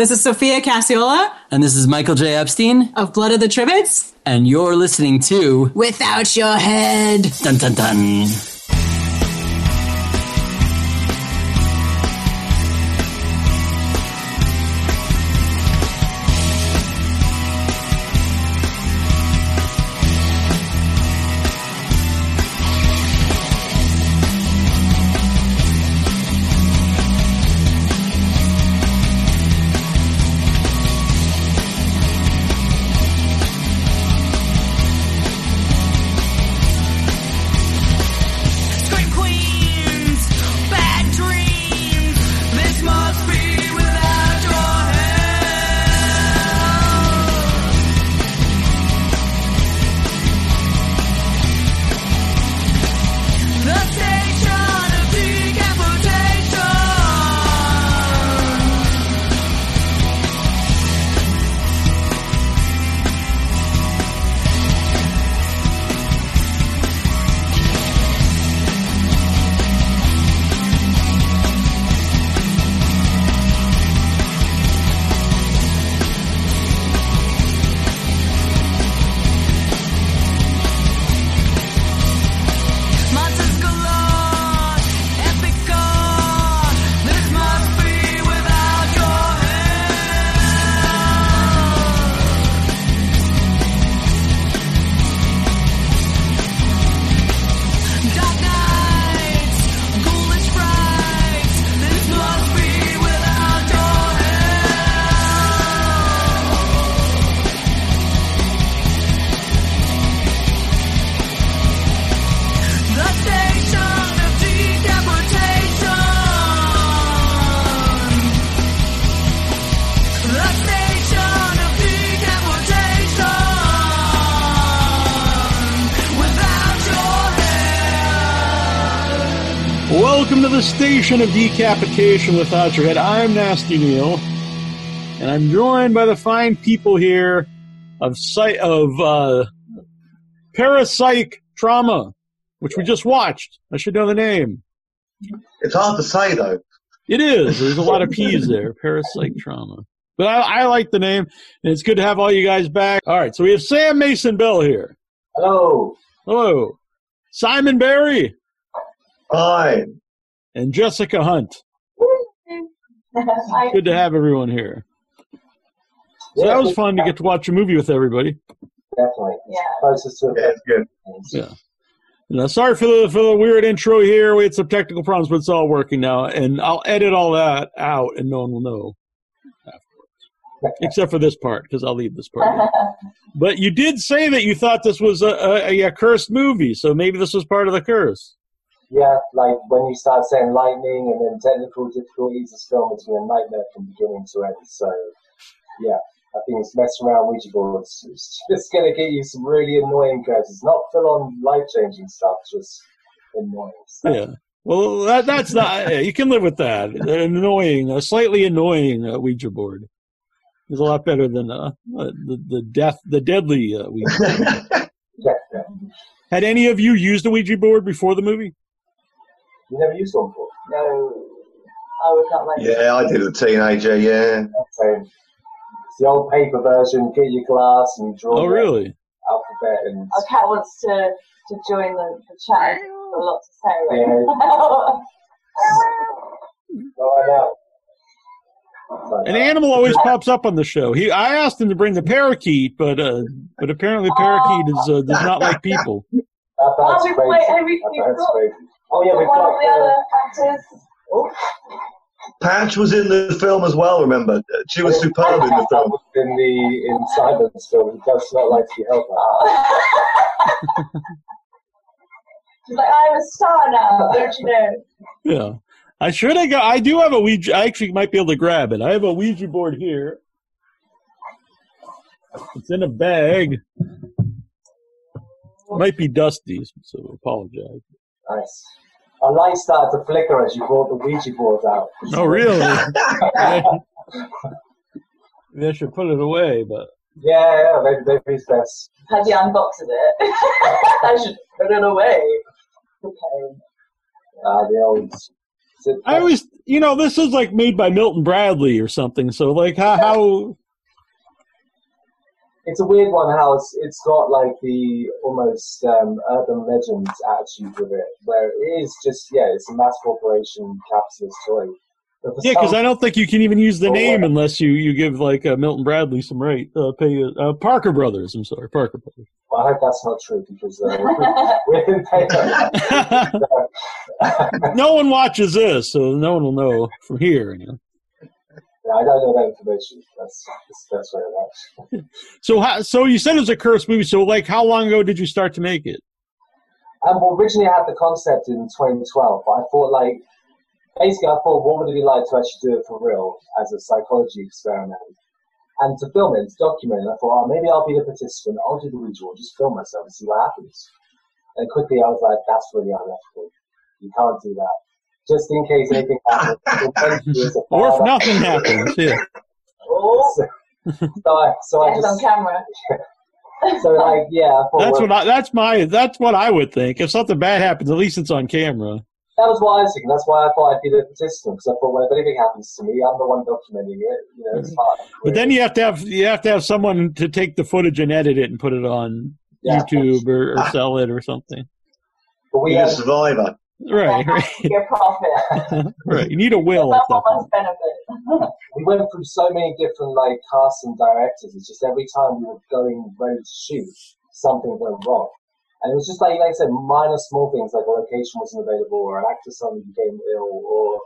This is Sophia Cacciola And this is Michael J. Epstein, of Blood of the Tribades. and you're listening to Without your head. Dun Dun Dun. The station of decapitation without your head. I'm Nasty Neal, and I'm joined by the fine people here of site of uh, parapsych trauma, which we just watched. I should know the name. It's hard to say though. It is. There's a lot of P's there. Parapsych trauma. But I, I like the name, and it's good to have all you guys back. All right, so we have Sam Mason Bell here. Hello. Hello. Simon Berry Hi. And Jessica Hunt. Good to have everyone here. So that was fun to get to watch a movie with everybody. Definitely. Yeah. Closest to Yeah, good. Yeah. You know, sorry for the for the weird intro here. We had some technical problems, but it's all working now. And I'll edit all that out, and no one will know afterwards, except for this part because I'll leave this part. But you did say that you thought this was a, a, a cursed movie, so maybe this was part of the curse. Yeah, like when you start saying lightning and then technical difficulties, this film has been a nightmare from beginning to end. So, yeah, I think it's messing around with Ouija boards. It's just going to get you some really annoying curses. Not full on life changing stuff, just annoying stuff. Yeah. Well, that, that's not. you can live with that. An annoying, a slightly annoying uh, Ouija board is a lot better than uh, uh, the the death, the deadly uh, Ouija. board. Had any of you used a Ouija board before the movie? You never used one before? No, I would not like yeah, I did as a teenager. Yeah. Same. It's the old paper version. Get your glass and you draw Oh, really? alphabet and Our cat wants to, to join the, the chat. He's got a lot to say. go on out. So, An animal always pops up on the show. He, I asked him to bring the parakeet, but uh, but apparently parakeet is uh, does not like people. That Oh, bird's we- crazy. wait, have we- That we've bird's got- crazy. Oh yeah, we've one got of the other actors. Oh, Patch was in the film as well. Remember, she was superb in the film. in the in Simon's film. He does not like to be helped. She's like, I'm a star now, don't you know? Yeah, I should have got. I do have a Ouija. I actually might be able to grab it. I have a Ouija board here. It's in a bag. Might be dusty, so apologize. Nice. Our light started to flicker as you brought the Ouija board out. Oh, really? Maybe I should put it away, but Yeah, yeah, maybe, maybe it's best. Had you unboxed it? I should put it away. Okay. Uh, the old I always, you know, this is like made by Milton Bradley or something. So like how, how it's a weird one how it's it's got like the almost um, urban legend attitude with it, where it is just yeah, it's a mass corporation capitalist toy. Yeah, because I don't think you can even use the Oh, name unless you you give like uh, Milton Bradley some right uh, pay uh, Parker Brothers. I'm sorry, Parker Brothers. well, I hope that's not true because uh, we've been paying. no one watches this, so no one will know from here. You know. Yeah, I don't know that information. That's that's the best way of that. So how, so you said it was a cursed movie. So like, how long ago did you start to make it? Um, well, originally I had the concept in 2012, but I thought like basically I thought what would it be like to actually do it for real as a psychology experiment and to film it, to document it. I thought, oh, maybe I'll be the participant. I'll do the visual, just film myself and see what happens. And quickly I was like, that's really unethical. You can't do that. Just in case anything happens. eventually it's a Or if nothing happens, yeah. Oh, So, so I, so I it's on camera. so like, yeah, That's well, what I, that's my that's what I would think. If something bad happens, at least it's on camera. That was what I was thinking. That's why I thought I'd be the participant because I thought, well, if anything happens to me, I'm the one documenting it. You know, it's mm-hmm. fine. But then you have to have you have to have someone to take the footage and edit it and put it on Yeah. YouTube or, or sell it or something. But we You're a survivor. Right, right, Your profit. right. You need a will at that Someone's point. benefit. we went through so many different like casts and directors. It's just every time we were going ready to shoot, something went wrong. And it was just like, like I said, minor small things like a location wasn't available or an actor suddenly became ill or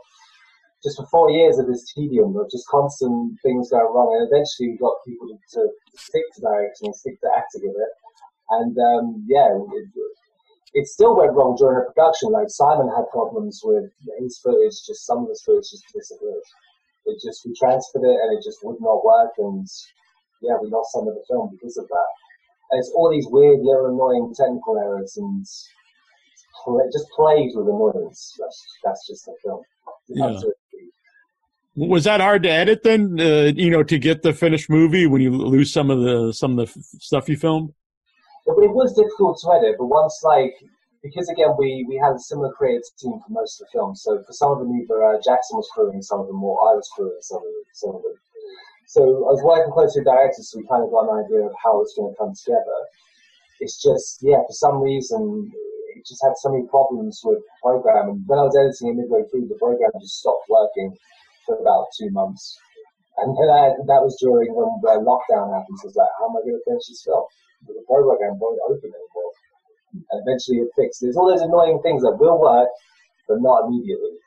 just for four years of this tedium of just constant things going wrong. And eventually we got people to, to stick to directing and stick to acting with it. And um, yeah, it, it still went wrong during the production. Like Simon had problems with his footage, just some of his footage just disappeared. It just, we transferred it and it just would not work. And yeah, we lost some of the film because of that. And it's all these weird little annoying technical errors and pl- just plays with annoyance. That's, that's just the film. Yeah. Absolutely. Was that hard to edit then? Uh, you know, to get the finished movie when you lose some of the some of the f- stuff you filmed. But it was difficult to edit, but once like because again we, we had a similar creative team for most of the films. So for some of them either uh, Jackson was crewing some of them or I was crewing some of them, some of them. So I was working closely with directors so we kind of got an idea of how it's going to come together. It's just yeah, for some reason it just had so many problems with the program and when I was editing it midway through the program just stopped working for about two months. And then I, that was during when the lockdown happened. So I was like, how am I going to finish this film? The program won't open anymore. And eventually it fixed. There's all those annoying things that will work, but not immediately.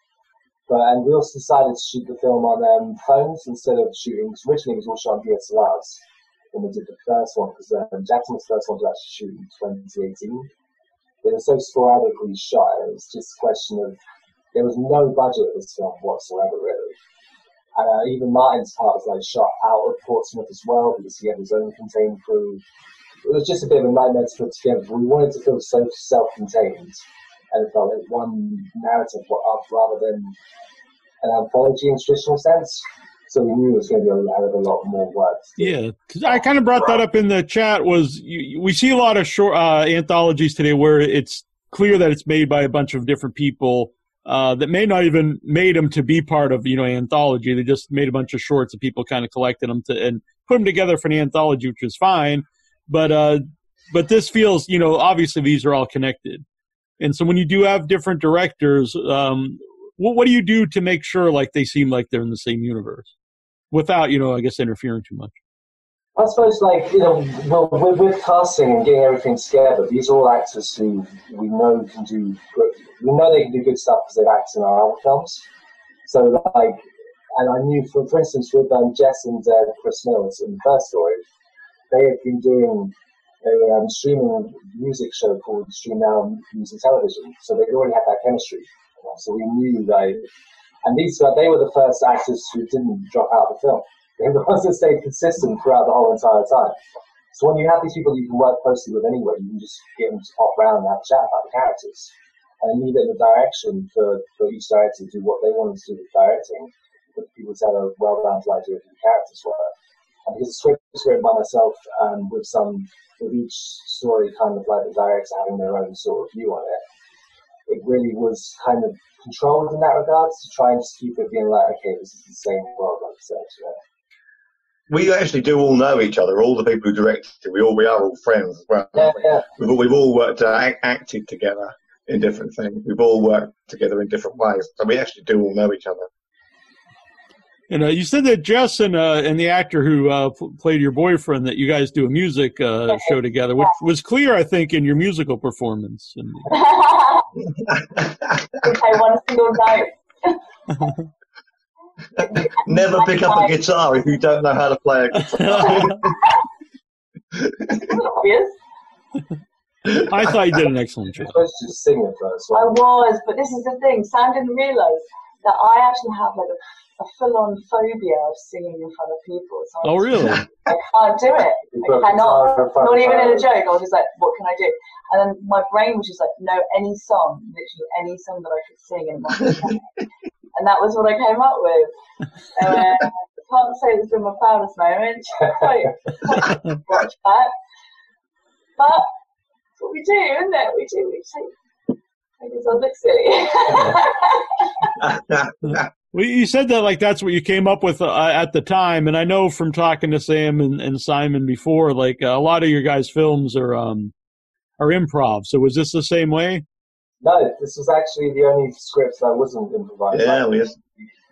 But and we also decided to shoot the film on um, phones instead of shooting. 'cause Originally, it was all shot on DSLRs when we did the first one because um, Jackson's first one was actually shoot in 2018. It was so sporadically shot. It was just a question of there was no budget for this film whatsoever, really. And uh, even Martin's part was like shot out of Portsmouth as well because he had his own contained crew it was just a bit of a nightmare to put together. We wanted to feel so self-contained, and it felt like one narrative rather than an anthology in traditional sense. So we knew it was going to be a of a lot more work. Yeah, 'cause I kind of brought that up in the chat. Was you, we see a lot of short uh, anthologies today where it's clear that it's made by a bunch of different people uh, that may not even made them to be part of you know anthology. They just made a bunch of shorts and people kind of collected them to and put them together for an anthology, which is fine. But uh, but this feels you know obviously these are all connected, and so when you do have different directors, um, what what do you do to make sure like they seem like they're in the same universe without you know I guess interfering too much? I suppose, like you know, well, with, with casting and getting everything together, these are all actors who we know can do. Good, we know they can do good stuff because they've acted in our films. So, like, and I knew, for for instance, with um, Jess and uh, Chris Mills in the first story, they had been doing a um, streaming music show called Stream Now Music Television. So they already had that chemistry. So we knew like, and these they were the first actors who didn't drop out of the film. They were the ones that stayed consistent throughout the whole entire time. So when you have these people you can work closely with anyway, you can just get them to pop around and have a chat about the characters. And you need a direction for, for each director to do what they wanted to do with directing, but people to have a well-rounded idea of who the characters were. Because the script was written by myself, um, with some, with each story kind of like the director having their own sort of view on it, it really was kind of controlled in that regard to try and just keep it being like, okay, this is the same world, like I said. Know? We actually do all know each other. All the people who directed, we all we are all friends as well. Yeah, we? yeah. We've all, we've all worked uh, acted together in different things. We've all worked together in different ways, so we actually do all know each other. And uh, you said that Jess and uh, and the actor who uh, p- played your boyfriend that you guys do a music uh, show together, which was clear, I think, in your musical performance. And, okay, one single note. Never pick up a guitar if you don't know how to play a guitar. I thought you did an excellent job. You're supposed to just sing first. I was, but this is the thing. Sam didn't realise that I actually have like a, a full-on phobia of singing in front of people. So Oh, really? I can't do it. I cannot. guitar in front Not even in a joke. I was just like, what can I do? And then my brain was just like, no, any song, literally any song that I could sing in my And that was what I came up with. So, uh, I can't say it's been my proudest moment. Quite, quite watch that. But that's what we do, isn't it? We do. We take. I guess I'll look silly. Well, you said that like that's what you came up with uh, at the time, and I know from talking to Sam and, and Simon before, like uh, a lot of your guys' films are um are improv. So was this the same way? No, this was actually the only script that wasn't improvised. yeah, Like, we have,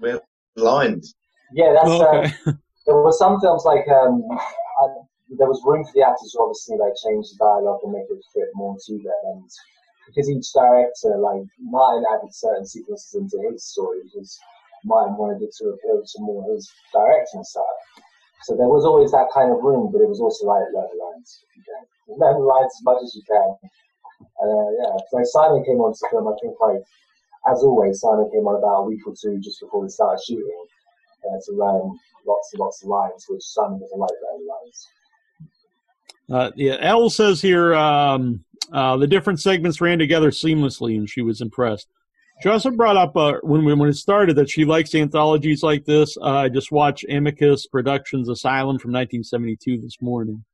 we have lines. yeah, that's. Oh, okay. Uh, there were some films like um, I, there was room for the actors to obviously like change the dialogue and make it fit more to them, and because each director, like Martin, added certain sequences into his story because Martin wanted to appeal to more his directing style. So there was always that kind of room, but it was also like learn the lines. if you can. Learn the lines as much as you can. And uh, yeah, so Simon came on to film. I think like as always, Simon came on about a week or two just before we started shooting uh, to learn lots and lots of lines, which Simon doesn't like learning lines. Uh, yeah, Elle says here um, uh, the different segments ran together seamlessly, and she was impressed. She also brought up uh, when we, when it started that she likes anthologies like this. Uh, I just watched Amicus Productions Asylum from 1972 this morning.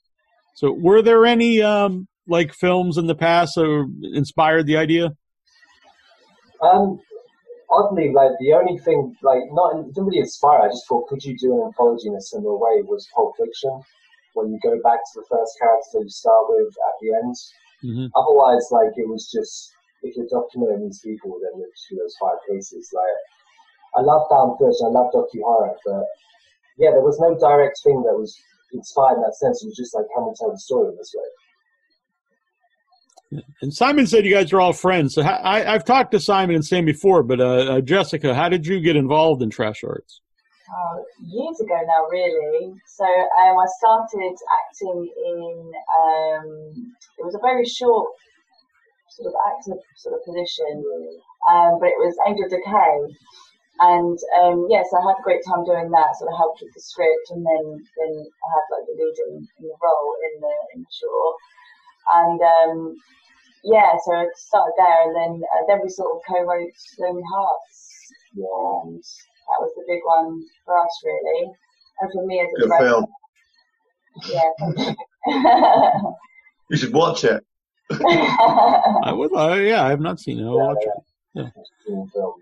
So, were there any um, like films in the past that inspired the idea? Um, oddly, like the only thing, like not it didn't really inspire. I just thought, could you do an anthology in a similar way? Was Pulp Fiction, where you go back to the first character you start with at the end. hmm Otherwise, like it was just if you're documenting these people, then it's you know, those five cases. Like I love found footage, I love docu horror, but yeah, there was no direct thing that was inspired in that sense. It was just like, can we tell the story in this way? And Simon said you guys are all friends. So, I, I've talked to Simon and Sam before, but uh, uh, Jessica, how did you get involved in Trash Arts? Oh, years ago now, really. So um, I started acting in. Um, it was a very short sort of actor sort of position, um, but it was Angel Decay, and um, yes, I had a great time doing that. Sort of helped with the script, and then then I had like the lead in, in the role in the in the short, and um, yeah, so it started there, and then uh, then we sort of co-wrote Lonely Hearts, yeah. and that was the big one for us really, and for me as a Good film. yeah. You should watch it. I would, uh, yeah, I have not seen it. I'll Yeah, watch it. Doing film.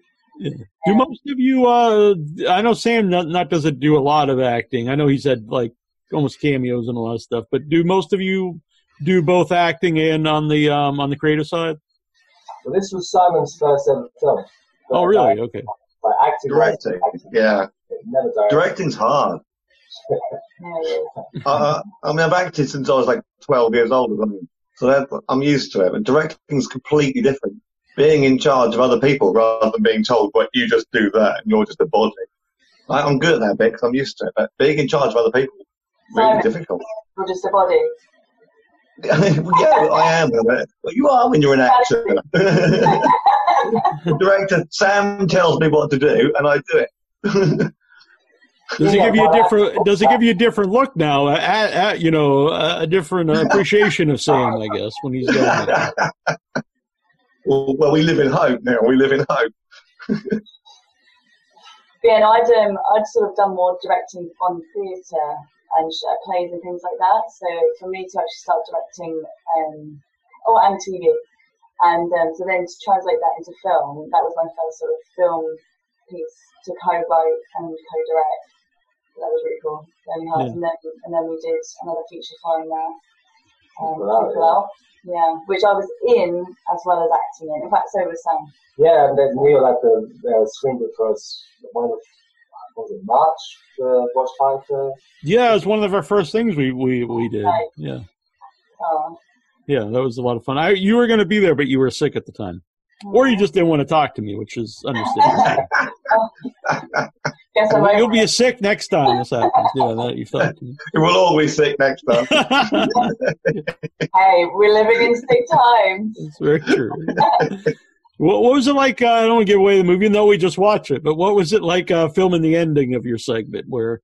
Do most of you? Uh, I know Sam not, not doesn't do a lot of acting. I know he's had like almost cameos and a lot of stuff. But do most of you do both acting and on the um on the creative side? Well, this was Simon's first ever film. But, Oh, really? Like, Okay. like acting, Directing, acting, yeah. never directing. Directing's hard. Yeah, yeah. I, I I mean, I've acted since I was like 12 years old, I mean, so that, I'm used to it. But is completely different. Being in charge of other people rather than being told, "What you just do that, and you're just a body." I, I'm good at that bit because I'm used to it. But being in charge of other people, really So- difficult. Or just a body. yeah, I am. But you are when you're an actor. director Sam tells me what to do, and I do it. Does it give you a different? Does it give you a different look now? At, at you know, a, a different appreciation of Sam, I guess, when he's done it. well, well, we live in hope now. We live in hope. Yeah, no, I'd um, I'd sort of done more directing on theatre and sh- uh, plays and things like that. So for me to actually start directing, um, oh, and TV, And um, so then to translate that into film, that was my first sort of film piece to co-write and co-direct. That was really cool. Learning how Yeah. and then and then we did another feature following that. Um, People Out, Yeah, which I was in as well as acting in. In fact, so was Sam. Yeah, and then Neil had the uh, screened it for us. One of the, was it March? The watch party for Yeah, it was one of our first things we we we did. Right. Yeah, Oh, yeah, that was a lot of fun. I you were going to be there, but you were sick at the time, or you just didn't want to talk to me, which is understandable. guess I'm You'll be it. sick next time this happens. Yeah, that you thought. We'll all be sick next time. Hey, we're living in sick times. It's very true. what, what was it like? Uh, I don't want to give away the movie, even though we just watched it. But what was it like uh, filming the ending of your segment, where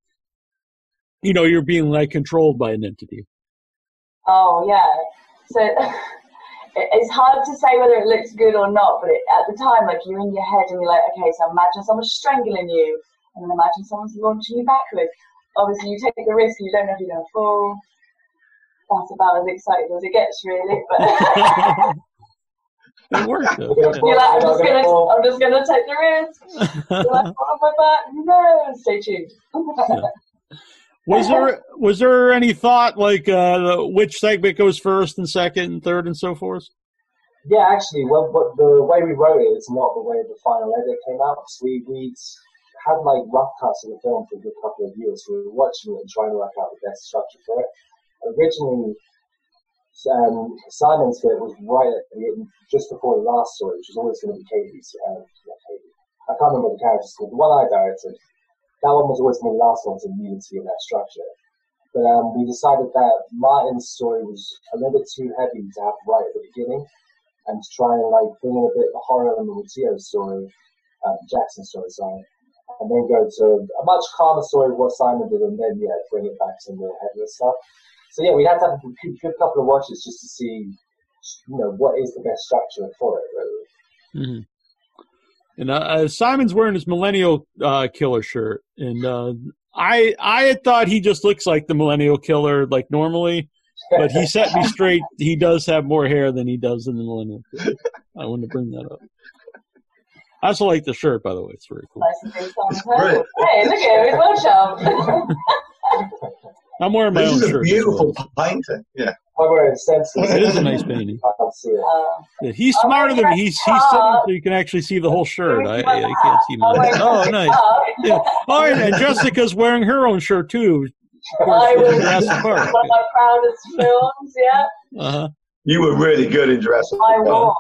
you know you're being like controlled by an entity? Oh yeah. So it's hard to say whether it looks good or not, but it, at the time, like you're in your head and you're like, okay, so imagine someone strangling you, and then imagine someone's launching you backwards. Obviously, you take the risk. You don't know if you're going to fall. That's about as exciting as it gets, really. But It worked. Though. you're like, I'm just gonna, I'm just gonna take the risk. You're like, oh my back, no. Stay tuned. Was there was there any thought like uh, which segment goes first and second and third and so forth? Yeah, actually, well, but the way we wrote it is not the way the final edit came out. So we we had like rough cuts of the film for a good couple of years. We were watching it and trying to work out the best structure for it. Originally, um, Simon's bit was right at the end, just before the last story, which was always going to be Katie's. Uh, Katie. I can't remember the character's called. The one I directed. That one was always the last one, so needed to be in that structure. But um, we decided that Martin's story was a little bit too heavy to have right at the beginning and to try and like bring in a bit of the horror element the Tio's story, um, Jackson's story, sorry, and then go to a much calmer story of what Simon did, and then yeah, bring it back to the heavier stuff. So yeah, we had to have a good, good couple of watches just to see, you know, what is the best structure for it, really. hmm And uh, uh, Simon's wearing his millennial uh, killer shirt, and uh, I I had thought he just looks like the millennial killer like normally, but he set me straight. He does have more hair than he does in the millennial. Killer. I wanted to bring that up. I also like the shirt, by the way. It's very cool. Nice and big song. great. Hey, look at it, well shoved. I'm wearing my This own is a shirt. as beautiful well. painting. Yeah. I'm wearing senses. It is a nice painting. I can't see it. Uh, Yeah, he's smarter than me. He's he's God. sitting so you can actually see the whole shirt. I, I, I can't see mine. my Oh, God. nice. Yeah. Oh, and, and Jessica's wearing her own shirt too. I from was Jurassic one of my proudest films, yeah. Uh-huh. You were really good in Jurassic I was.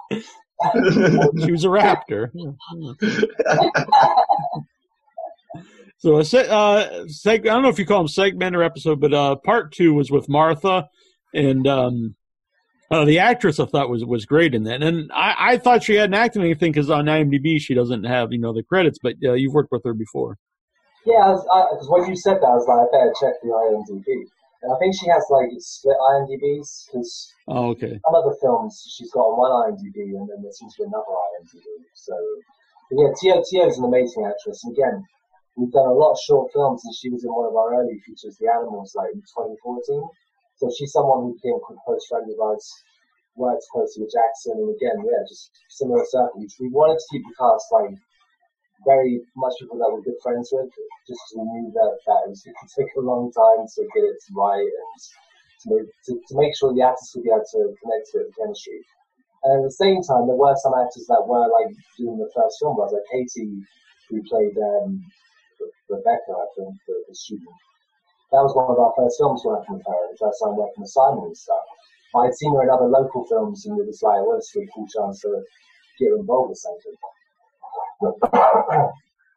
She was a raptor. So a se- uh, seg- I don't know if you call them segment or episode, but uh, part two was with Martha, and um, uh, the actress I thought was was great in that. And I, I thought she hadn't acted in anything because on IMDb she doesn't have you know the credits, but uh, you've worked with her before. Yeah, because when you said that, I was like, I better check the IMDb. And I think she has like split IMDb's because Oh, okay. some of the films she's got on one IMDb and then there seems to be another IMDb. So, but yeah, Tio Tio is an amazing actress. And again, we've done a lot of short films, and she was in one of our early features, The Animals, like in 2014. So she's someone who became a close friend of ours, worked closely with Jackson, and again, yeah, just similar circle. We wanted to keep the cast like very much people that we're good friends with, just knew that that it was going take a long time to get it right and to make, to, to make sure the actors would be able to connect to it, chemistry. And at the same time, there were some actors that were like doing the first film, was like Katie, who played um, Re- Rebecca, I think, the, the student. That was one of our first films working with her, and first time working with Simon and stuff. I'd seen her in other local films, and it was like, well, it's a really cool chance to get involved with something.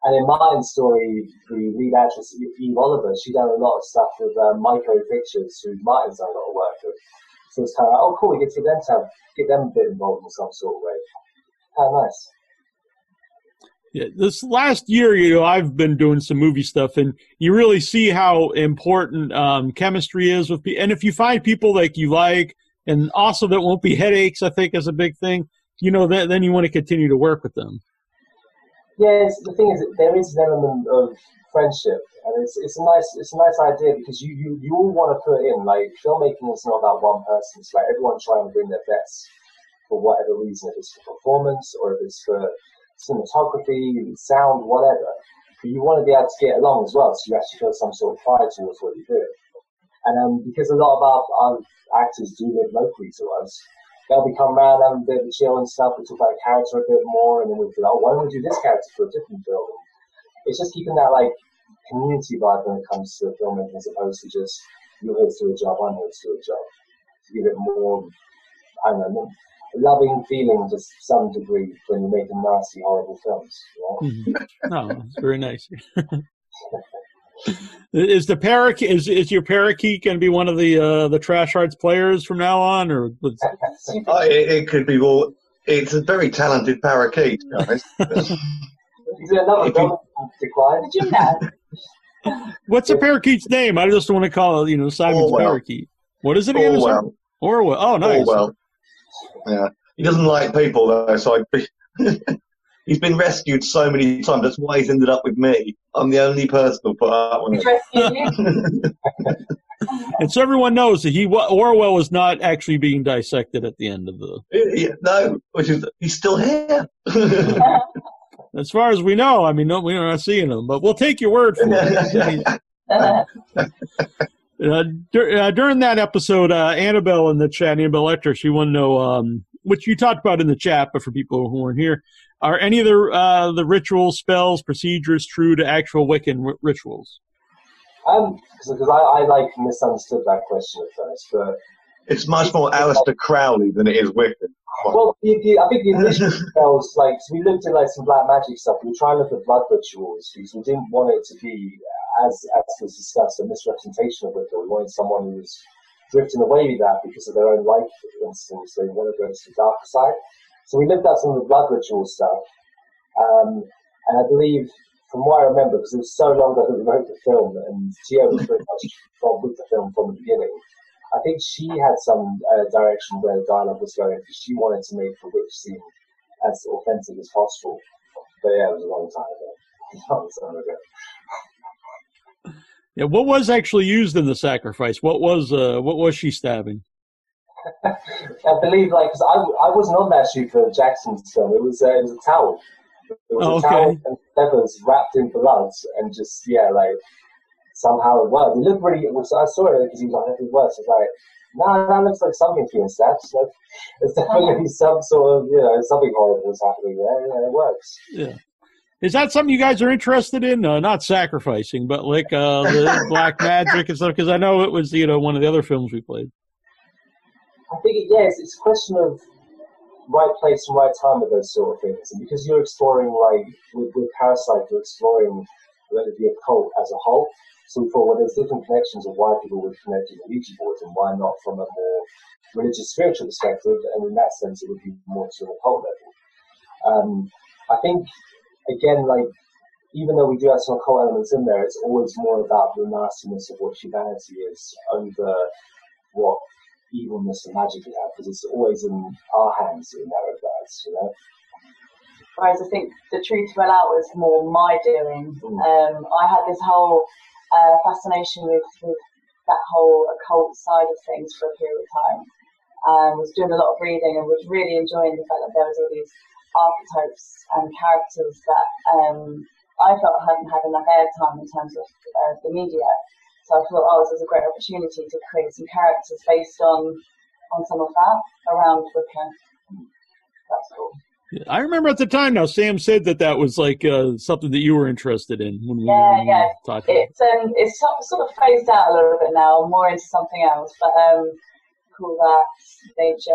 and in Martin's story, the lead actress Eve Oliver, she done a lot of stuff with um, Micro Pictures, who Martin's done a lot of work with. So it's kind of like, oh, cool, we get to them to have, get them a bit involved in some sort of way. How nice. Yeah, this last year, you know, I've been doing some movie stuff, and you really see how important um, chemistry is with people. And if you find people like you like, and also that won't be headaches, I think is a big thing. You know, then then you want to continue to work with them. Yes, the thing is, there is an element of friendship, and it's it's a nice it's a nice idea because you you, you all want to put in like filmmaking is not about one person. It's like everyone trying to bring their best. for whatever reason, if it's for performance or if it's for cinematography, sound, whatever. But you want to be able to get along as well, so you actually feel some sort of pride towards what you do. And um, because a lot of our, our actors do live locally to us, they'll become mad having a a chill and stuff. We talk about the character a bit more, and then we'll be like, why don't we do this character for a different film? It's just keeping that like community vibe when it comes to filmmaking, as opposed to just you're here to do a job, I'm here to do a job. To give it more, I don't know, loving feeling to some degree when you're making nasty, horrible films. You know? Mhm. Oh, that's very nice. is the parakeet is is your parakeet going to be one of the uh, the trash arts players from now on, or was- Oh, it, it could be all. It's a very talented parakeet, to be honest. Is another If you- film decline? Did you know? what's the parakeet's name? I just want to call it, you know, Simon's Orwell. parakeet. What is it again? Orwell. Orwell. Oh, nice. Orwell. Yeah. He doesn't like people, though, so I, he's been rescued so many times. That's why he's ended up with me. I'm the only person who put up with him. And so everyone knows that he Orwell was not actually being dissected at the end of the. Yeah, no, which is he's still here. As far as we know, I mean, no, we're not seeing him, but we'll take your word for it. Uh, dur- uh, during that episode, uh, Annabelle in the chat, Annabelle Lecter, she wanted to know, um, which you talked about in the chat, but for people who weren't here, are any of the uh, the ritual spells, procedures true to actual Wiccan r- rituals? Um, because I, I like misunderstood that question at first, but it's much more Aleister Crowley than it is Wiccan. well, the, the, I think the initial spells, like so we looked at like some black magic stuff. We were trying to look at blood rituals because we didn't want it to be as as was discussed a misrepresentation of Wicca. We wanted someone who was drifting away with that because of their own life instincts. They want to go to the darker side. So we looked at some of the blood ritual stuff, um, and I believe, from what I remember, because it was so long ago that we wrote the film, and Tia was very much from with the film from the beginning. I think she had some uh, direction where the dialogue was going because she wanted to make the witch seem as authentic as possible. But yeah, it was a long time ago. Long time ago. Yeah, what was actually used in the sacrifice? What was uh, what was she stabbing? I believe, like, 'cause I, I wasn't on that shoot for Jackson's film. It was uh, it was a towel. It was Oh, a okay. towel and feathers wrapped in blood, and just yeah, like somehow it worked. It looked really. Was, I saw it because he was like, "It works." I was like, "No, that looks like something's being stabbed." So there's definitely some sort of you know something horrible is happening there. Yeah, it works. Yeah. Is that something you guys are interested in? Uh, not sacrificing, but like uh, the black magic and stuff. Because I know it was you know one of the other films we played. I think it, yes, it's a question of right place and right time with those sort of things. And because you're exploring, like with, with Parasite, you're exploring the, the occult as a whole. So we thought, well, there's different connections of why people would connect to the Ouija board and why not from a more religious, spiritual perspective. And in that sense, it would be more to an occult level. Um, I think, again, like even though we do have some occult elements in there, it's always more about the nastiness of what humanity is over what evilness and magic we have, because it's always in our hands in that regards, you know. Whereas I think the truth well out was more my doing. Mm. Um, I had this whole uh, fascination with, with that whole occult side of things for a period of time. And was doing a lot of reading and was really enjoying the fact that there was all these archetypes and characters that um, I felt hadn't had enough airtime in terms of uh, the media. So I thought, oh, this is a great opportunity to create some characters based on on some of that around Wicca. That's cool. I remember at the time. Now Sam said that that was like uh, something that you were interested in when we, Yeah, when we yeah. it. It's um, it's sort of phased out a little bit now, more into something else. But um, call that nature.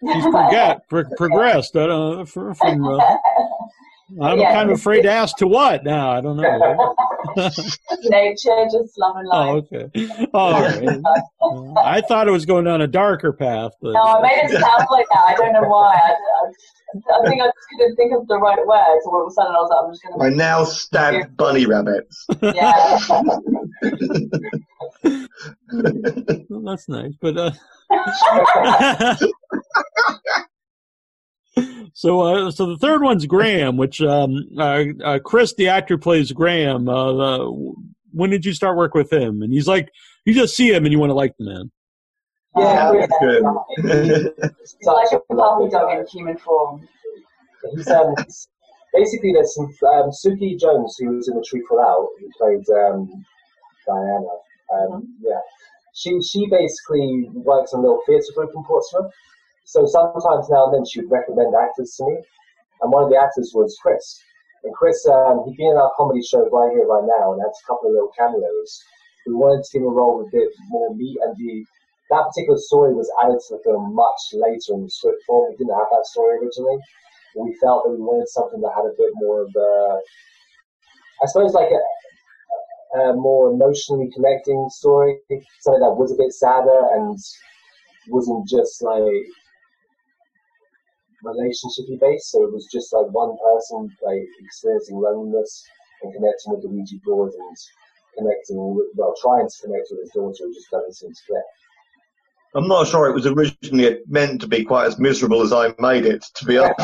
He's forget, pro- progressed. I don't know, from, from uh, I'm Yeah. kind of afraid to ask to what now. I don't know. nature, just love and life. oh, okay. All right. I thought it was going down a darker path, but No, I made it sound like that. I don't know why. I, I, I think I just couldn't think of the right words. So all of a sudden, I was like, I'm just gonna. now stab bunny rabbits. Yeah. well, that's nice. But uh, so, uh, so the third one's Graham, which um, uh, uh, Chris, the actor, plays Graham. Uh, the, when did you start work with him? And he's like, you just see him and you want to like the man. Yeah, that's good. It's like a puppy dog in human form. He's um, basically there's some um, Suki Jones who was in the Tree Fall Out who played um, Diana. Um, Yeah, she she basically works in a little theatre group in Portsmouth. So sometimes now and then she would recommend actors to me, and one of the actors was Chris. And Chris, um, he'd been in our comedy show right here, right now, and had a couple of little cameos. We wanted to give a role with a bit more meat, and the that particular story was added to the film much later in the script form. We didn't have that story originally we felt that we wanted something that had a bit more of a, I suppose, like a, a more emotionally connecting story, something that was a bit sadder and wasn't just like relationshipy based. So it was just like one person like experiencing loneliness and connecting with the Ouija board and connecting with, well, trying to connect with his daughter, who just doesn't seem to click. I'm not sure it was originally meant to be quite as miserable as I made it to be. honest.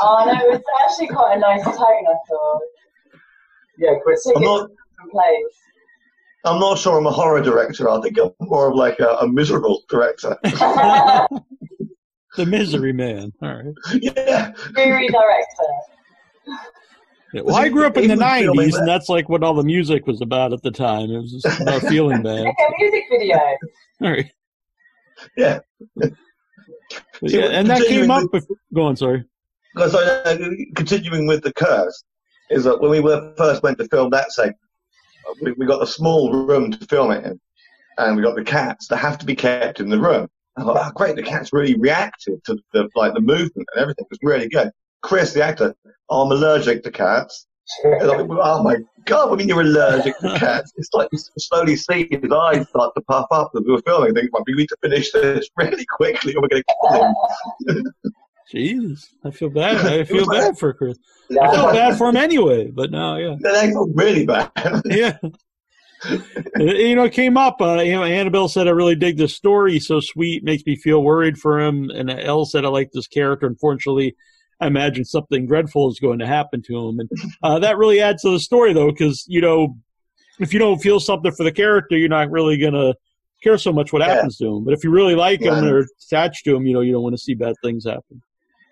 Oh no, it was actually quite a nice tone, I thought. Yeah, Chris. I'm not. place. I'm not sure I'm a horror director. I think I'm more of like a, a miserable director. The Misery Man. All right. yeah. Guru director. Yeah, Well, I grew up in the '90s, that- and that's like what all the music was about at the time. It was just about feeling bad. Like a music video. All right. Yeah. See, Yeah, and that came up. If, go on, sorry. Because uh, continuing with the curse is that when we were first went to film that segment, we, we got a small room to film it in, and we got the cats that have to be kept in the room. I thought, oh, great, the cat's really reactive to the like the movement and everything. It was really good. Chris, the actor, oh, I'm allergic to cats. Like, oh my god, I mean you're allergic to cats. It's like you slowly see his eyes start to puff up as we were filming. Think, well, we need to finish this really quickly or we're going to kill him. Jeez, I feel bad. I feel bad for Chris. I feel bad for him anyway, but no, yeah, That felt really bad. yeah. you know, it came up. Uh, you know, Annabelle said, "I really dig this story. He's so sweet, makes me feel worried for him." And Elle said, "I like this character. Unfortunately, I imagine something dreadful is going to happen to him." And uh, that really adds to the story, though, because you know, if you don't feel something for the character, you're not really gonna care so much what Yeah. happens to him. But if you really like him or attached to him, you know, you don't want to see bad things happen.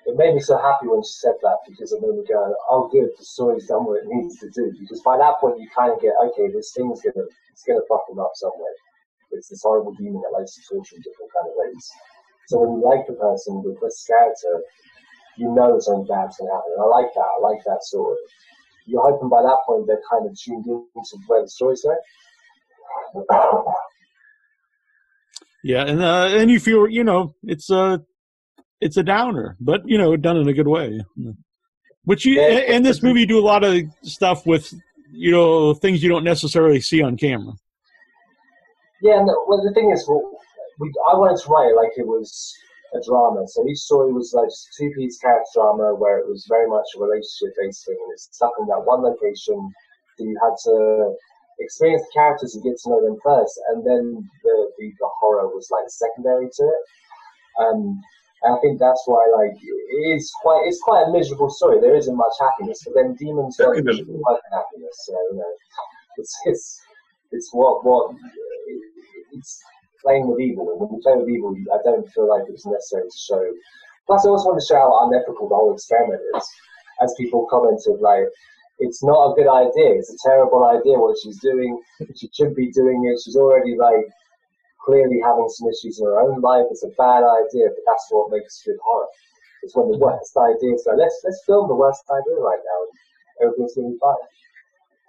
It made me so happy when she said that because it made me go, oh, good, the story's done what it needs to do. Because by that point, you kind of get, okay, this thing's gonna, it's gonna fuck him up somewhere. It's this horrible demon that likes to torture in different kind of ways. So when you like the person with this character, you know something bad's gonna happen. And I like that. I like that sort of. You're hoping by that point they're kind of tuned in to where the story's going. Yeah, and uh, and you feel, you know, it's a it's a downer, but you know, done in a good way. Which you in this movie you do a lot of stuff with, you know, things you don't necessarily see on camera. Yeah, no, well, the thing is, well, we, I wanted to write it like it was a drama. So each story was like just a two-piece character drama where it was very much a relationship-based thing. And it's stuck in that one location. that you had to experience the characters and get to know them first, and then the, the, the horror was like secondary to it. Um, and I think that's why, like, it is quite it's quite a miserable story. There isn't much happiness, but then demons don't like happiness. So you know, it's it's it's what what it's playing with evil. And when you play with evil, I don't feel like it's necessary to show. Plus, I also want to show how unethical the whole experiment is. As people commented, like, it's not a good idea. It's a terrible idea what she's doing. She should be doing it. She's already, like, clearly having some issues in her own life. is a bad idea, but that's what makes good horror. It's when the mm-hmm. worst idea is like, let's, let's film the worst idea right now. And everything's going to be fine.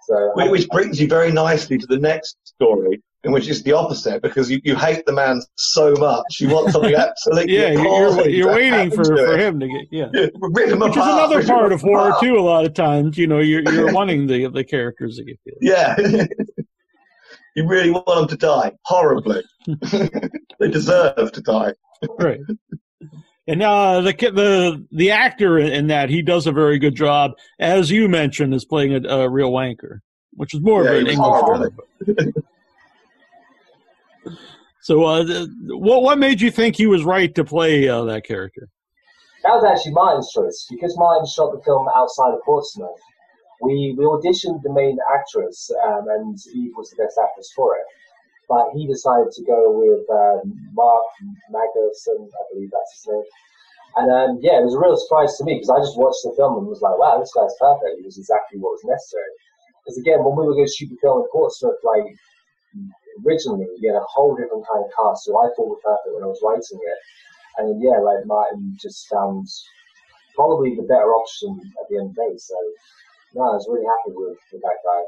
So, um, Which- Which brings you very nicely to the next story, in which it's the opposite, because you, you hate the man so much. You want something absolutely Yeah, you're you're, appalling you're to waiting for, for him. him to get yeah. Yeah, rip him Which is another part of horror apart. too. A lot of times, you know, you're you're wanting the the characters to get killed. Yeah. You really want them to die horribly. they deserve to die. right. And uh, the the the actor in, in that he does a very good job, as you mentioned, is playing a, a real wanker, which is more Yeah, of an was English horrible. term. So, uh, th- what what made you think he was right to play uh, that character? That was actually Martin's choice because Martin shot the film outside of Portsmouth. We we auditioned the main actress, um, and Eve was the best actress for it. but he decided to go with um, Mark Magnuson, I believe that's his name. And um, yeah, it was a real surprise to me because I just watched the film and was like, wow, this guy's perfect. He was exactly what was necessary. Because again, when we were going to shoot the film in Portsmouth, like originally, we had a whole different kind of cast, so I thought was perfect when I was writing it. And yeah, like Martin just found probably the better option at the end of the day. So no, I was really happy with, with that guy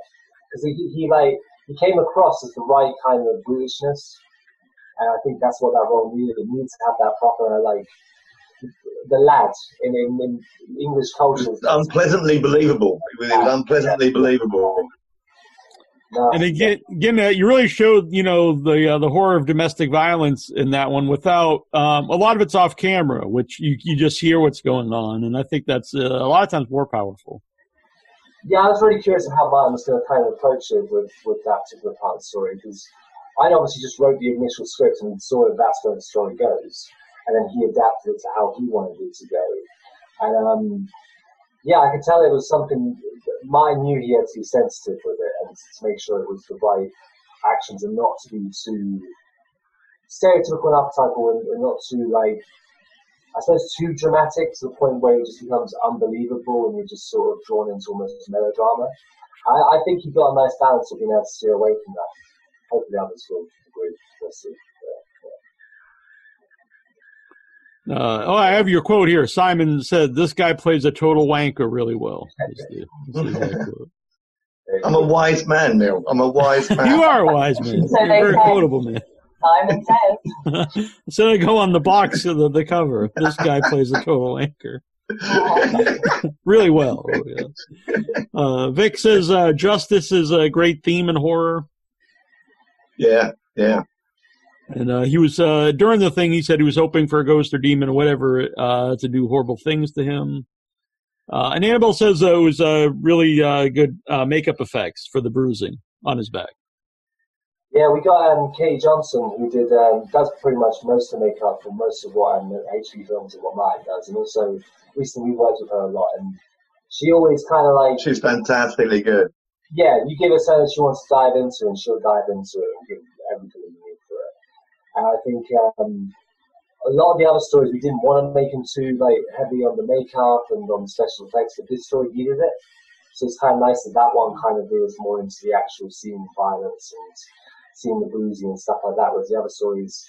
because he, he like he came across as the right kind of Britishness, and I think that's what that role needed. It needs to have that proper like the lad in, in, in English culture. Unpleasantly believable. It was unpleasantly believable. No, And again, again, uh, you really showed you know the uh, the horror of domestic violence in that one without um, a lot of it's off camera, which you you just hear what's going on, and I think that's uh, a lot of times more powerful. Yeah, I was really curious of how Martin was going to kind of approach it with, with that particular part of the story because I obviously just wrote the initial script and saw that that's where the story goes, and then he adapted it to how he wanted it to go. And um, yeah, I could tell it was something. Martin knew he had to be sensitive with it and to make sure it was the right actions and not to be too stereotypical and archetypal and, and not too like I suppose too dramatic to the point where it just becomes unbelievable and you're just sort of drawn into almost melodrama. I, I think he got a nice balance of being able to steer away from that. Hopefully others will agree. We'll see. Uh, oh, I have your quote here. Simon said, "This guy plays a total wanker really well." Is the- is the exact quote. Yeah. I'm a wise man, Neal. I'm a wise man. You are a wise man. So You're a very quotable man. Simon says. so they go on the box of the, the cover. This guy plays a total anchor really well. Oh, yeah. uh, Vic says uh, justice is a great theme in horror, Yeah, yeah. and uh, he was uh, during the thing. He said he was hoping for a ghost or demon or whatever uh, to do horrible things to him. Uh, and Annabelle says uh, it was uh, really uh, good uh, makeup effects for the bruising on his back. Yeah, we got um, Katie Johnson, who did um, does pretty much most of the makeup for most of what um, HB films and what Martin does, and also recently we worked with her a lot, and she always kind of like She's fantastically good. yeah, you give her something she wants to dive into, and she'll dive into it and give everything you need for it. And I think um, a lot of the other stories we didn't want to make them too like heavy on the makeup and on the special effects, but this story needed it. So it's kind of nice that that one kind of veers more into the actual scene violence and seeing the boozy and stuff like that, whereas the other stories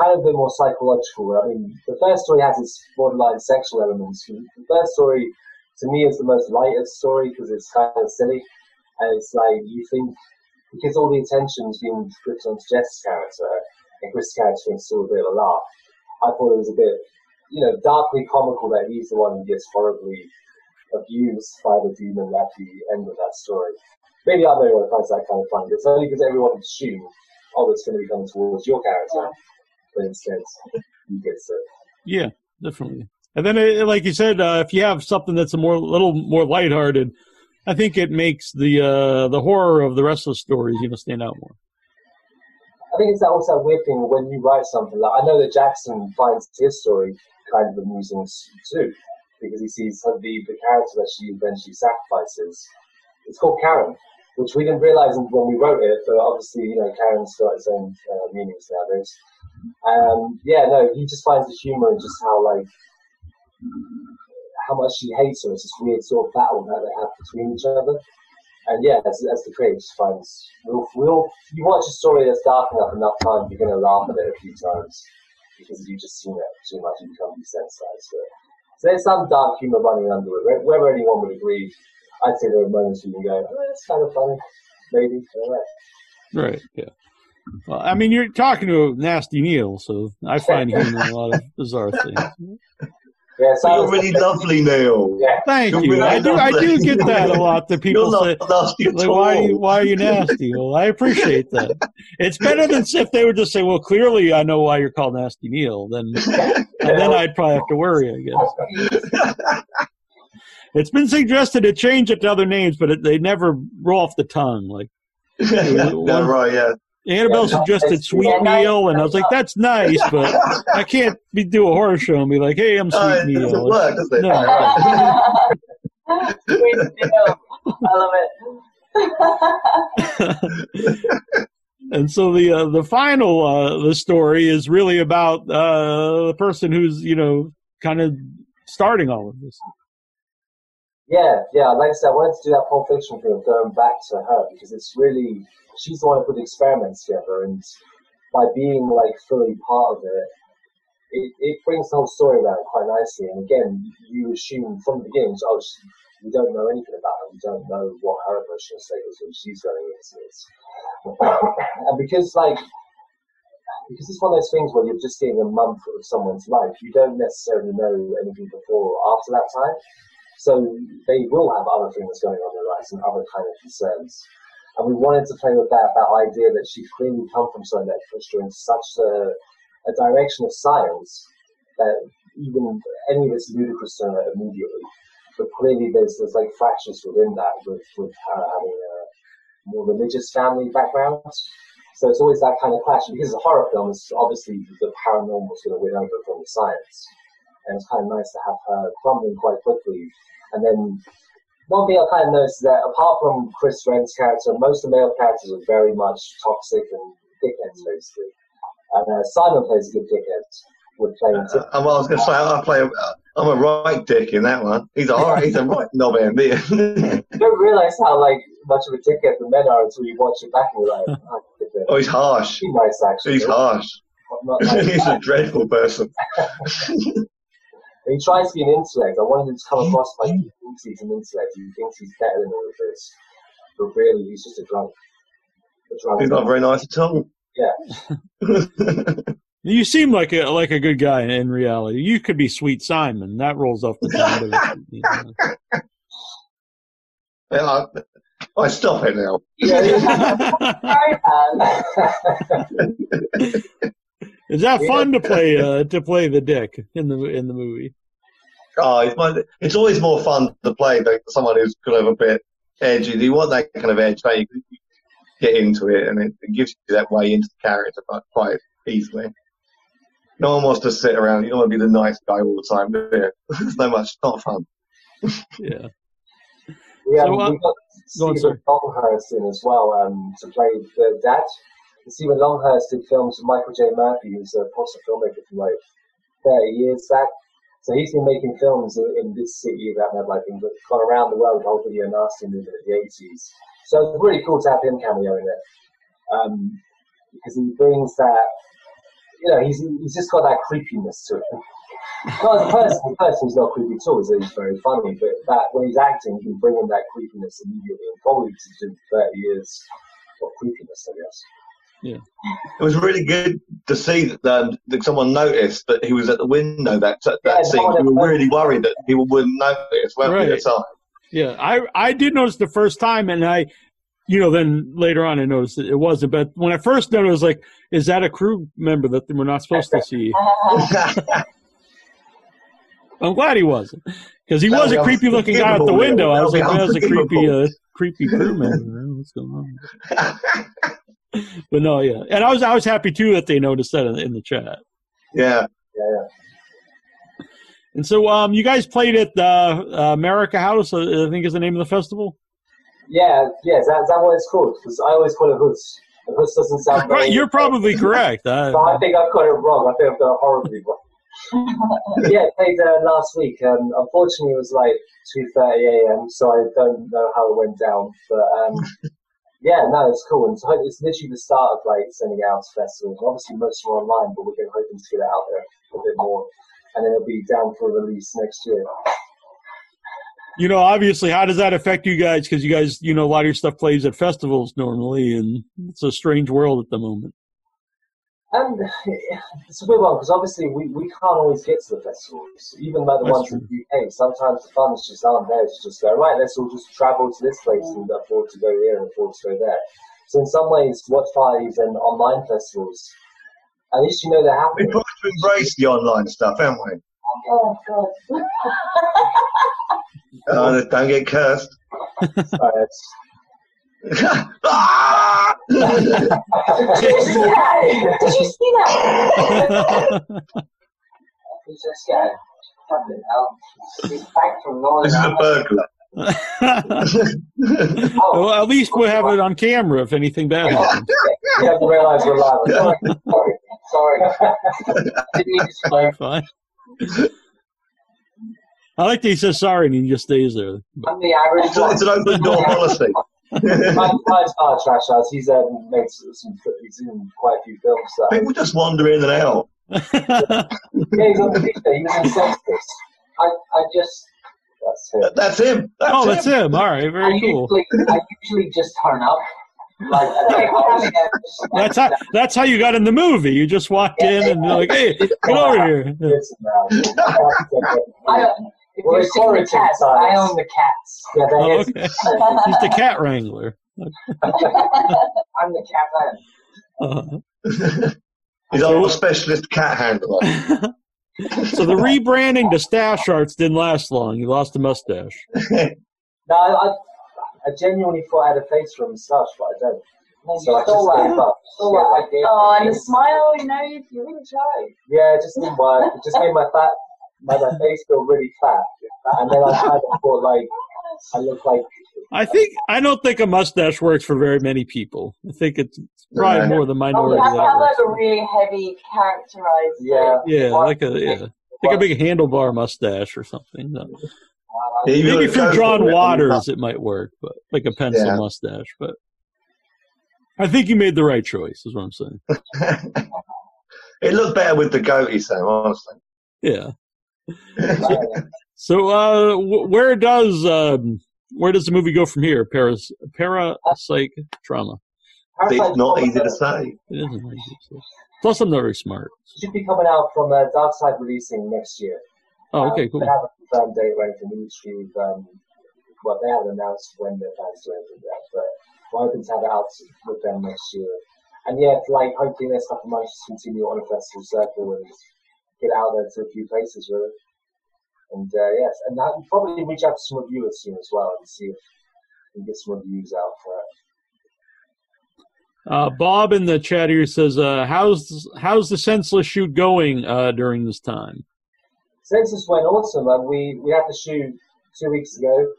kind of a bit more psychological. I mean, the first story has its borderline sexual elements. The first story, to me, is the most lightest story because it's kind of silly. And it's like, you think, because all the attention's been put onto Jess's character, and Chris' character thinks still a bit of a laugh, I thought it was a bit, you know, darkly comical that he's the one who gets horribly abused by the demon at the end of that story. Maybe I know what finds that kind of funny. It's only because everyone would assume, oh, it's going to be coming towards your character, but instead you get it. Yeah, definitely. And then, uh, like you said, uh, if you have something that's a more little more lighthearted, I think it makes the uh, the horror of the rest of the stories, you know, stand out more. I think it's that also that weird thing when you write something like I know that Jackson finds his story kind of amusing too, because he sees her- the the character that she eventually sacrifices. It's called Karen, which we didn't realize when we wrote it, but obviously you know Karen's got its own uh, meanings nowadays. Um, yeah, no, he just finds the humor in just how like how much she hates her. It's this weird sort of battle that they have between each other. And yeah, as, as the creator just finds, we'll, we'll, you watch a story that's dark enough enough time, you're going to laugh at it a few times because you've just seen it too much, you become desensitized to it. So there's some dark humor running under it. Whe- Whether anyone would agree, I'd say there are moments you can go, oh, it's kind of funny, maybe. I. Right. Yeah. Well, I mean, you're talking to a nasty Neal, so I find him in a lot of bizarre things. Yeah, so You're really lovely, Neal. Yeah, Thank You're you. really I do. I do get that a lot. That people You're say, nasty at like, why, are you, all. why are you nasty? Well, I appreciate that. It's better than if they would just say, "Well, clearly I know why you're called Nasty Neal." Then, and then I'd probably have to worry. I guess it's been suggested to change it to other names, but it, they never roll off the tongue. Like yeah, right, yeah. Annabelle Yeah, suggested that's- Sweet yeah, nice. Neal, and I was like, "That's nice," but I can't be do a horror show and be like, "Hey, I'm Sweet Oh, it doesn't work, does it? No. Sweet deal. I love it. and so the uh, the final uh, the story is really about uh, the person who's you know kind of starting all of this. Yeah, yeah. Like I said, I wanted to do that Pulp Fiction of going back to her because it's really she's the one who put the experiments together, and by being like fully part of it, it, it brings the whole story around quite nicely. And again, you assume from the beginning, oh, we don't know anything about her. We don't know what her emotional state is when she's going into this. and because like because it's one of those things where you're just seeing a month of someone's life, you don't necessarily know anything before or after that time. So they will have other things going on in their lives and other kind of concerns. And we wanted to play with that, that idea that she clearly come from something that pushed her in such a, a direction of science that even any of it's ludicrous to her immediately. But clearly there's, there's like fractures within that with, with having a more religious family background. So it's always that kind of clash. Because it's a horror film, it's obviously the paranormal is going to win over from the science. And it's kind of nice to have her crumbling quite quickly. And then one thing I kind of noticed is that apart from Chris Renn's character, most of the male characters are very much toxic and dickheads, basically. And uh, Simon plays a good dickhead playing Tim. Uh, well, I was going to say, I play. I'm a right dick in that one. He's a right, he's a right knob end. You don't realize how like much of a dickhead the men are until you watch it back and you're like, oh, oh, he's harsh. He's nice actually. He's harsh. He's a dreadful person. he tries to be an intellect. I wanted him to come across like he thinks he's an intellect. He thinks he's better than all of this, but really he's just a drunk. A drunk. He's not very nice at all. Yeah. You seem like a like a good guy in reality. You could be Sweet Simon. That rolls off the tongue. you know. Yeah, I, I stop it now. Yeah, yeah. Is that fun to play uh, to play the dick in the in the movie? Oh, it's, my, it's always more fun to play than someone who's kind of a bit edgy. You want that kind of edge, don't you? You get into it, and it, it gives you that way into the character quite, quite easily. No one wants to sit around. You don't want to be the nice guy all the time. Do you? There's no much. Not fun. Yeah. Yeah, So, uh, we got go on, Stephen Longhurst in as well um, to play the dad. And Stephen Longhurst did films with Michael J. Murphy, who's a Boston filmmaker from like 30 years back. So he's been making films in, in this city that have like been gone around the world, the whole video nasty movement of the 80s. So it's really cool to have him cameo in it. Um, because he brings that, you know, he's, he's just got that creepiness to it. Not as a person, the person he's not creepy at all, so he's very funny, but that when he's acting, he can bring in that creepiness immediately, and probably because he's doing 30 years of creepiness, I guess. Yeah. It was really good to see that, um, that someone noticed that he was at the window that that Yeah, scene. We were really worried that people wouldn't notice, weren't we, at the time? Yeah, I I did notice the first time, and I, you know, then later on I noticed that it wasn't. But when I first noticed, I was like, "Is that a crew member that we're not supposed to see?" I'm glad he wasn't, because he That was a creepy looking guy out the window. I was like, "That was a creepy, uh, creepy crew member. What's going on?" But no, yeah, and I was I was happy too that they noticed that in, in the chat. yeah. Yeah, yeah. And so, um, you guys played at the uh, America House, uh, I think is the name of the festival. Yeah, yeah, is that, what it's called? Because I always call it Hoods. And Hoods doesn't sound Right, you're probably correct. But Uh, I think I've got it wrong. I think I've got it horribly wrong. yeah, played uh, last week. Um, unfortunately, it was like 2.30 a.m., so I don't know how it went down. But um, yeah, no, it's cool. And so it's literally the start of like sending out festivals. Obviously, most are online, but we're hoping to get it out there a bit more. And then it'll be down for release next year. You know, obviously, how does that affect you guys? Because you guys, you know, a lot of your stuff plays at festivals normally, and it's a strange world at the moment. And it's a weird one because obviously we, we can't always get to the festivals, even like the That's ones in the UK. Sometimes the funds just aren't there to just go, right, let's all just travel to this place and afford to go here and afford to go there. So in some ways, watch parties and online festivals, at least you know they're We happening. try to embrace the online stuff, haven't we? Oh god. Uh, don't get cursed. Sorry, it's- Ah! Did you see that? Did you see that? Who's this guy? Fucking hell. He's back from Northern this is a Ireland. burglar. well, at least we'll have it on camera if anything bad happens. You have to realize we're live. Sorry, sorry. sorry. Didn't mean to swear. Fine. I like that he says sorry and he just stays there. I'm the average It's, it's an open door policy. My client's not trash house. He's um, made some, he's in quite a few films. So. People just wander in and out. Yeah, he's on the picture. He was in Census. I, I just. That's it. That's him. That's oh, him. that's him. All right, I very cool. usually, I usually just turn up. Like, That's how that's how you got in the movie. You just walked in and you're like, "Hey, get over here." It's. I don't, if Well, you've seen the cats. I own the cats. Yeah, that Oh, is. okay. He's the cat wrangler. I'm the cat man. Uh, He's our specialist cat handler. so the rebranding to Stash Arts didn't last long. You lost the mustache. No, I, I genuinely thought I had a face for a moustache, but I don't. So I just stole gave that. up. So Yeah, what? I did. Oh, and the smile, you know, you, you really tried. Yeah, it just didn't work. It just made my fat, my, my face feel really fat, and then I kind of thought like I look like I think I don't think a mustache works for very many people. I think it's probably Yeah. more the Oh, minority you have that to like a really heavy characterized. yeah. Yeah, like a yeah, like a big handlebar mustache or something. No. Yeah, you Maybe gotta if you're go John it. Waters, it might work, but like a pencil Yeah. mustache. But I think you made the right choice. Is what I'm saying. it looked better with the goatee, Sam. Honestly. Yeah. So, uh, where does um, where does the movie go from here? Paras parapsych trauma. it's not easy to say. It isn't easy to say. Plus, I'm not very smart. Should be coming out from uh, Dark Side releasing next year. Oh, okay, Um, cool. They haven't confirmed date or anything. We literally, um, well, they haven't announced when they're planning to do yet, but we're hoping to have it out with them next year. And yeah, like hopefully next couple of months just continue on a festival circle and get out there to a few places really. And uh, yes, and that, probably reach out to some reviewers soon as well and see if we can get some reviews out for it. Uh, Bob in the chat here says, uh, "How's how's the senseless shoot going uh, during this time?" Census went awesome. and we we had the shoot two weeks ago.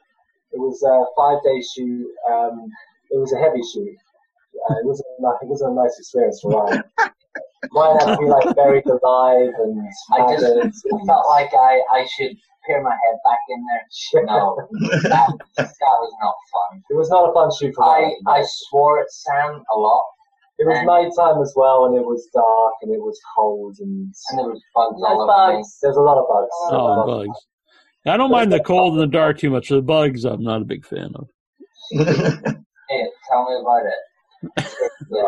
It was a five day shoot. Um, it was a heavy shoot. Uh, it was a it was a nice experience for Ryan. Ryan had to be like buried alive and I just smothered. felt like I, I should peer my head back in there. No, that, that was not fun. It was not a fun shoot for I. I swore at Sam a lot, it was night time as well, and it was dark and it was cold and and there was bugs There's all over bugs. there's a lot of bugs. Oh, bugs. I don't mind the cold and the dark too much. The bugs, I'm not a big fan of. Hey, tell me about it.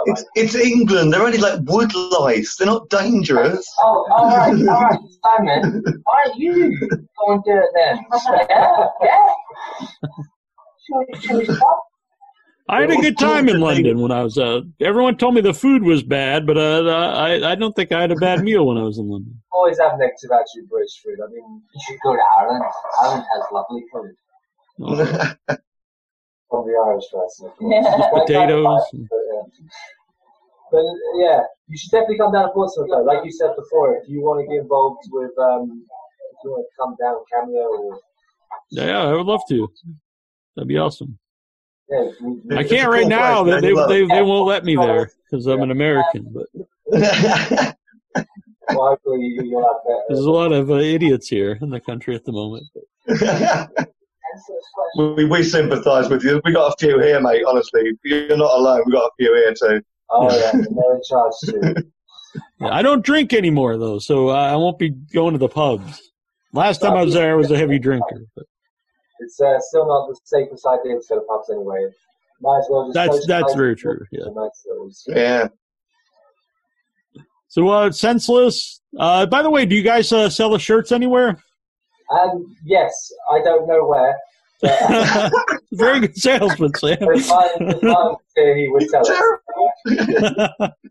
It's, it's England. They're only like wood lice. They're not dangerous. Oh, all right, all right, Simon. Why don't you go and do it then? Yeah, yeah. Should we, should we stop? I had a good time in London when I was. Uh, everyone told me the food was bad, but uh, I I don't think I had a bad meal when I was in London. always have negative attitude British food. I mean, You should go to Ireland. Ireland has lovely food. Oh, from the Irish person. Yeah. Potatoes. But, yeah. but yeah, you should definitely come down to Portsmouth though. Like you said before, if you want to get involved with, um, if you want to come down cameo or yeah, I would love to. That'd be awesome. Yeah, we, we, I can't right now. They they, they, won't let me there because I'm an American. But well, hopefully you, you'll have there's a lot of uh, idiots here in the country at the moment. we, we sympathise with you. We got a few here, mate. Honestly, you're not alone. We got a few here too. Oh yeah, in charge too. I don't drink anymore though, so I won't be going to the pubs. Last time I was there, I was a heavy drinker. But It's uh, still not the safest idea to go to pubs anyway. Might as well just. That's- that's very true, yeah. a nice little- Yeah. so, uh, senseless. Uh, by the way, do you guys uh, sell the shirts anywhere? Um, yes, I don't know where. But, Very good salesman, Sam. if I, if I here, he would tell us.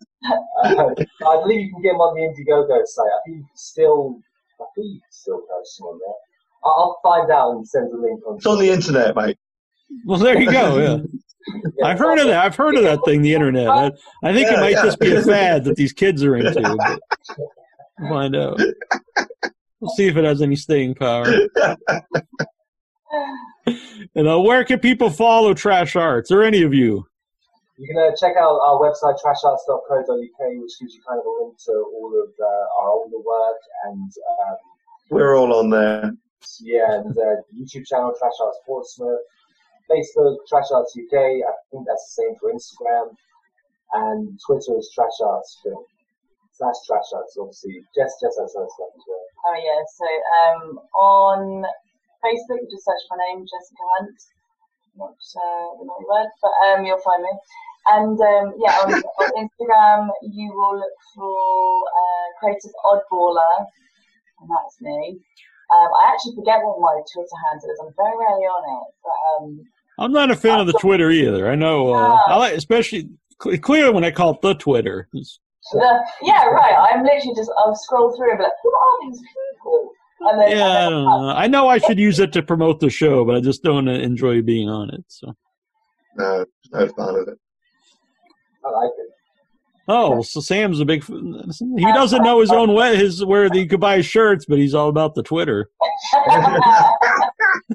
Uh, I believe you can get them on the Indiegogo site. I think you can still, I think you can still post them on there. I'll, I'll find out and send a link on. It's on the internet, mate. well, there you go. Yeah. Yeah, I've heard of that. I've heard of that thing, the internet. I, I think it might yeah. just be a fad that these kids are into. But we'll find out. We'll see if it has any staying power. And uh, where can people follow Trash Arts or any of you? You can uh, check out our website, trasharts.co.uk, which gives you kind of a link to all of uh, our older work and um, We're all on there. Yeah, and uh, YouTube channel Trash Arts Portsmouth, Facebook Trash Arts UK. I think that's the same for Instagram, and Twitter is Trash Arts Film. Slash Trash Arts, obviously. Her stuff as well. Oh yeah, so um, on Facebook, just search my name, Jessica Hunt. Not uh, the naughty word, but um, you'll find me. And um, yeah, on, on Instagram, you will look for uh, Creative Oddballer, and that's me. Um, I actually forget what my Twitter handle is. I'm very rarely on it, but um, I'm not a fan of the Twitter either. I know, uh, I like, especially cl- clearly when I call it the Twitter. The, yeah, right. I'm literally just I'll scroll through and be like, who are these people? And then yeah, I don't know. I know I should use it to promote the show, but I just don't enjoy being on it. So, No, no fun of it. I like it. Oh, so Sam's a big. He doesn't know his own way, his where he could buy his shirts, but he's all about the Twitter.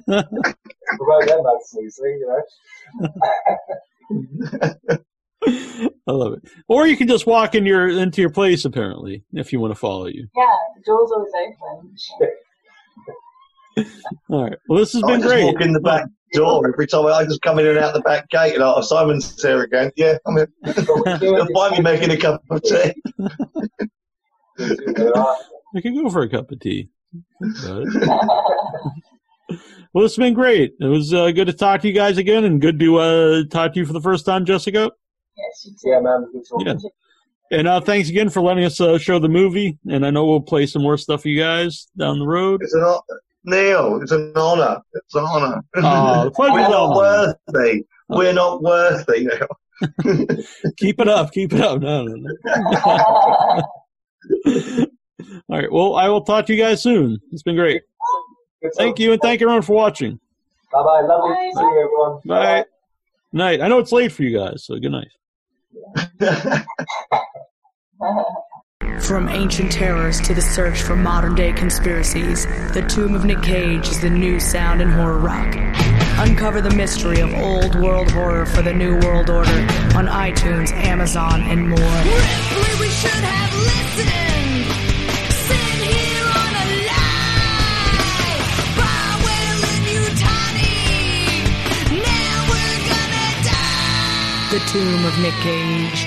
Promote them that's easy, you know. I love it. Or you can just walk in your into your place, apparently, if you want to follow you. yeah, the door's always open. All right. Well, this has I been just great. walk in the back door every time. I just come in and out the back gate, and oh, Simon's here again. Yeah, I'm in. You'll find me making a cup of tea. I can go for a cup of tea. Well, it's been great. It was uh, good to talk to you guys again, and good to uh, talk to you for the first time, Jessica. Yes, you do. yeah, man. Good Yeah. And uh, thanks again for letting us uh, show the movie. And I know we'll play some more stuff for you guys down the road. It's an hon- Neal. It's an honour. It's an honour. Oh, We're not all mine. worthy. We're not worthy now. Keep it up. Keep it up. No, no, no. All right. Well, I will talk to you guys soon. It's been great. Thank you, and thank everyone for watching. Bye bye. Love Bye. to see you, everyone. Bye. Night. I know it's late for you guys, so good night. From ancient terrors to the search for modern day conspiracies, The Tomb of Nick Cage is the new sound in horror rock. Uncover the mystery of old world horror for the new world order on iTunes, Amazon, and more. Ripley, we should have listened. Sit here on a lie. Barwell and Yutani. Now we're gonna die. The Tomb of Nick Cage.